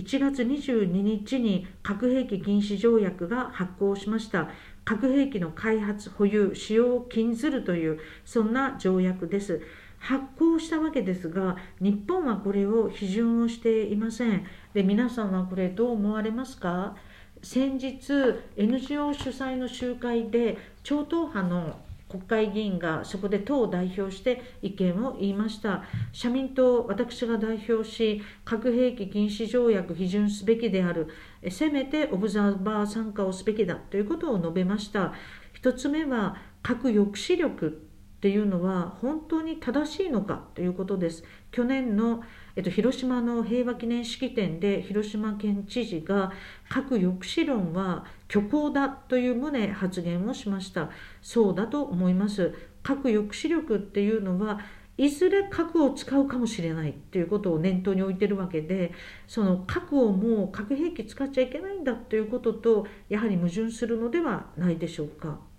1月22日に核兵器禁止条約が発効しました。核兵器の開発保有使用を禁ずるというそんな条約です。発行したわけですが日本はこれを批准をしていません。で皆さんはこれどう思われますか？先日 NGO 主催の集会で超党派の国会議員がそこで党を代表して意見を言いました。社民党私が代表し核兵器禁止条約批准すべきである。せめてオブザーバー参加をすべきだということを述べました。1つ目は核抑止力っていうのは本当に正しいのかということです。去年のえっと、広島の平和記念式典で広島県知事が核抑止論は虚構だという旨発言をしました。そうだと思います。核抑止力っていうのはいずれ核を使うかもしれないっていうことを念頭に置いてるわけでその核をもう核兵器使っちゃいけないんだということとやはり矛盾するのではないでしょうか。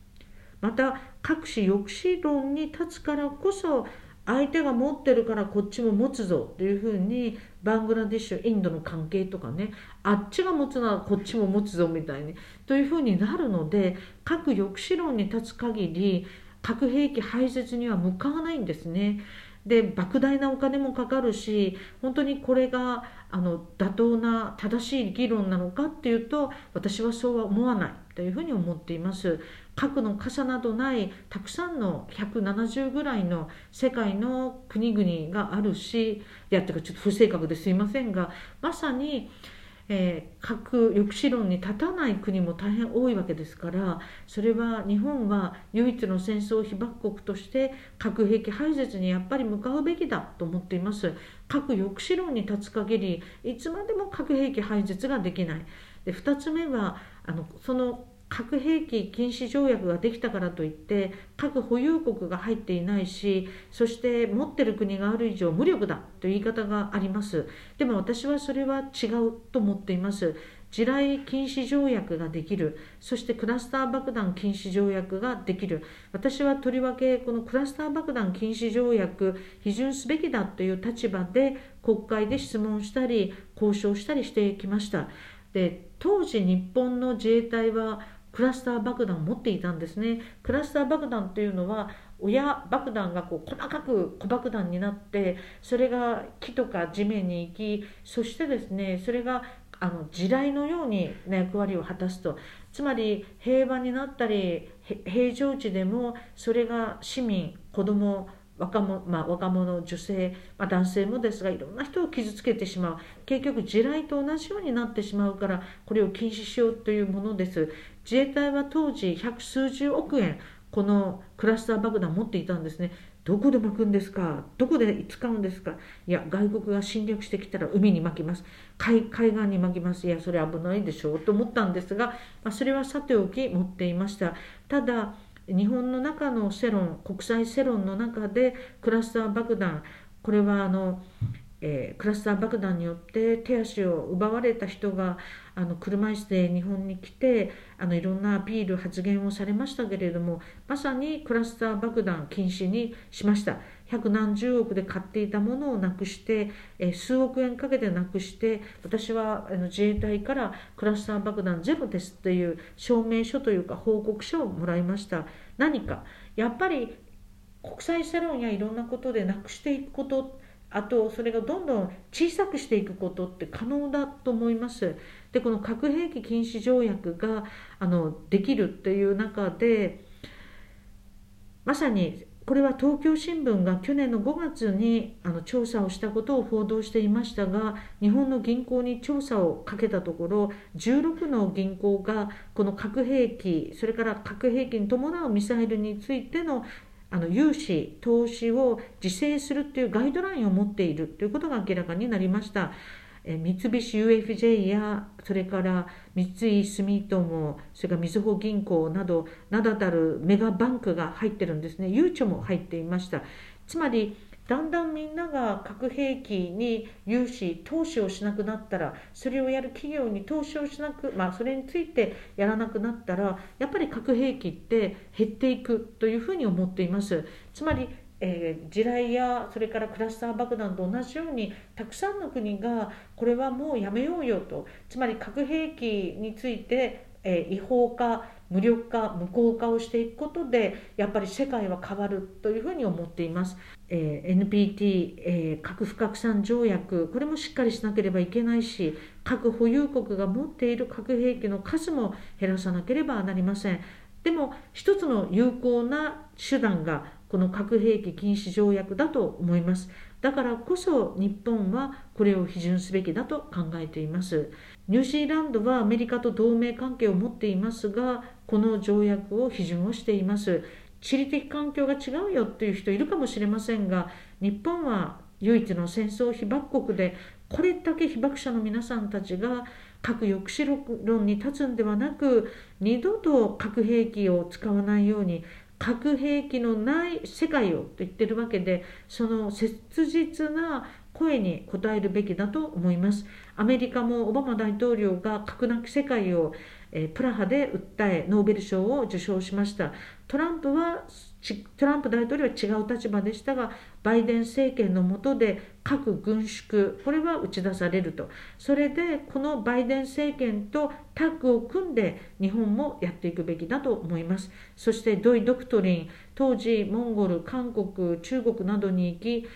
また各種抑止論に立つからこそ相手が持ってるからこっちも持つぞというふうにバングラデシュインドの関係とかねあっちが持つならこっちも持つぞみたいにというふうになるので核抑止論に立つ限り核兵器廃絶には向かわないんですね。で莫大なお金もかかるし本当にこれがあの妥当な正しい議論なのかっていうと私はそうは思わないというふうに思っています。核の傘などないたくさんの170ぐらいの世界の国々があるしやってかちょっと不正確ですいませんがまさに、えー、核抑止論に立たない国も大変多いわけですからそれは日本は唯一の戦争被爆国として核兵器廃絶にやっぱり向かうべきだと思っています。核抑止論に立つ限りいつまでも核兵器廃絶ができない。で2つ目はあのその核兵器禁止条約ができたからといって核保有国が入っていないしそして持ってる国がある以上無力だという言い方があります。でも私はそれは違うと思っています。地雷禁止条約ができる。そしてクラスター爆弾禁止条約ができる。私はとりわけこのクラスター爆弾禁止条約批准すべきだという立場で国会で質問したり交渉したりしてきました。で当時日本の自衛隊はクラスター爆弾を持っていたんですね。クラスター爆弾というのは親爆弾がこう細かく小爆弾になってそれが木とか地面に行きそしてですねそれがあの地雷のようにね役割を果たすと。つまり平和になったり平常時でもそれが市民子供若者,、まあ、若者女性、まあ、男性もですがいろんな人を傷つけてしまう。結局地雷と同じようになってしまうからこれを禁止しようというものです。自衛隊は当時百数十億円このクラスター爆弾持っていたんですね。どこで巻くんですか？どこで使うんですか？いや外国が侵略してきたら海に巻きます。海海岸に巻きます。いやそれ危ないでしょうと思ったんですが、まあ、それはさておき持っていました。ただ日本の中の世論国際世論の中でクラスター爆弾これはあのえー、クラスター爆弾によって手足を奪われた人があの車椅子で日本に来てあのいろんなアピール発言をされましたけれどもまさにクラスター爆弾禁止にしました。百何十億で買っていたものをなくして、えー、数億円かけてなくして私はあの自衛隊からクラスター爆弾ゼロですっていう証明書というか報告書をもらいました。何かやっぱり国際世論やいろんなことでなくしていくことあとそれがどんどん小さくしていくことって可能だと思います。でこの核兵器禁止条約があのできるっていう中でまさにこれは東京新聞が去年の5月にあの調査をしたことを報道していましたが日本の銀行に調査をかけたところ16の銀行がこの核兵器それから核兵器に伴うミサイルについてのあの融資投資を自制するっていうガイドラインを持っているということが明らかになりました。え三菱 UFJ やそれから三井住友それからみずほ銀行など名だたるメガバンクが入ってるんですねゆうちょも入っていましたつまりだんだんみんなが核兵器に融資投資をしなくなったらそれをやる企業に投資をしなく、まあ、それについてやらなくなったらやっぱり核兵器って減っていくというふうに思っています。つまりえー、地雷やそれからクラスター爆弾と同じようにたくさんの国がこれはもうやめようよと。つまり核兵器について、え、違法化無力化無効化をしていくことでやっぱり世界は変わるというふうに思っています。えー、NPT、えー、核不拡散条約これもしっかりしなければいけないし核保有国が持っている核兵器の数も減らさなければなりません。でも一つの有効な手段がこの核兵器禁止条約だと思いますだからこそ日本はこれを批准すべきだと考えています。ニュージーランドはアメリカと同盟関係を持っていますがこの条約を批准をしています。地理的環境が違うよっていう人いるかもしれませんが日本は唯一の戦争被爆国でこれだけ被爆者の皆さんたちが核抑止論に立つんではなく二度と核兵器を使わないように核兵器のない世界をと言ってるわけでその切実な声に応えるべきだと思います。アメリカもオバマ大統領が核なき世界を、えプラハで訴えノーベル賞を受賞しました。トランプはトランプ大統領は違う立場でしたがバイデン政権の下で核軍縮これは打ち出されると。それでこのバイデン政権とタッグを組んで日本もやっていくべきだと思います。そしてドイ・ドクトリン当時モンゴル韓国中国などに行き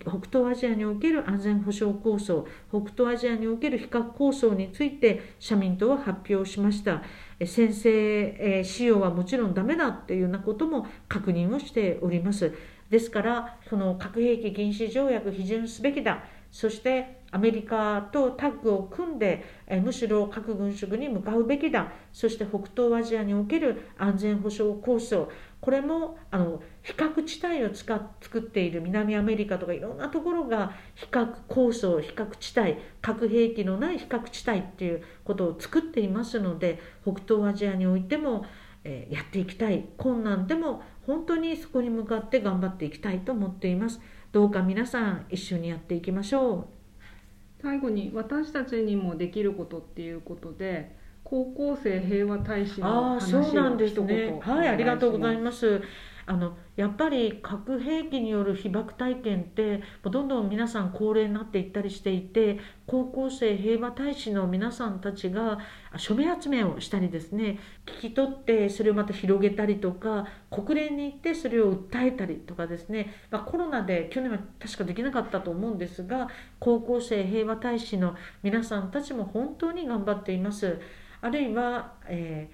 北東アジアにおける安全保障構想北東アジアにおける非核構想について社民党は発表しました。先制使用はもちろんダメだっていうようなことも確認をしております。ですからその核兵器禁止条約批准すべきだ。そしてアメリカとタッグを組んでえむしろ核軍縮に向かうべきだ。そして北東アジアにおける安全保障構想。これもあの非核地帯を作っている南アメリカとかいろんなところが非核構想非核地帯核兵器のない非核地帯っていうことを作っていますので北東アジアにおいても、え、やっていきたい。困難でも本当にそこに向かって頑張っていきたいと思っています。どうか皆さん一緒にやっていきましょう。最後に私たちにもできることっていうことで高校生平和大使の話をそうなんですね。はいありがとうございます。あのやっぱり核兵器による被爆体験ってどんどん皆さん高齢になっていったりしていて高校生平和大使の皆さんたちが署名集めをしたりですね聞き取ってそれをまた広げたりとか国連に行ってそれを訴えたりとかですね、まあ、コロナで去年は確かできなかったと思うんですが高校生平和大使の皆さんたちも本当に頑張っています。あるいは、え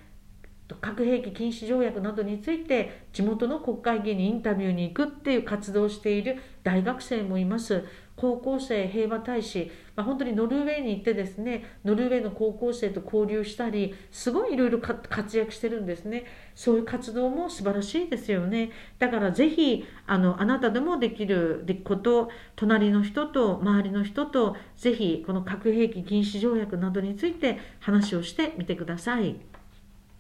ー、核兵器禁止条約などについて地元の国会議員にインタビューに行くっていう活動をしている大学生もいます。高校生平和大使、まあ、本当にノルウェーに行ってですねノルウェーの高校生と交流したりすごいいろいろ活躍してるんですねそういう活動も素晴らしいですよねだからぜひあのあなたでもできること隣の人と周りの人とぜひこの核兵器禁止条約などについて話をしてみてください。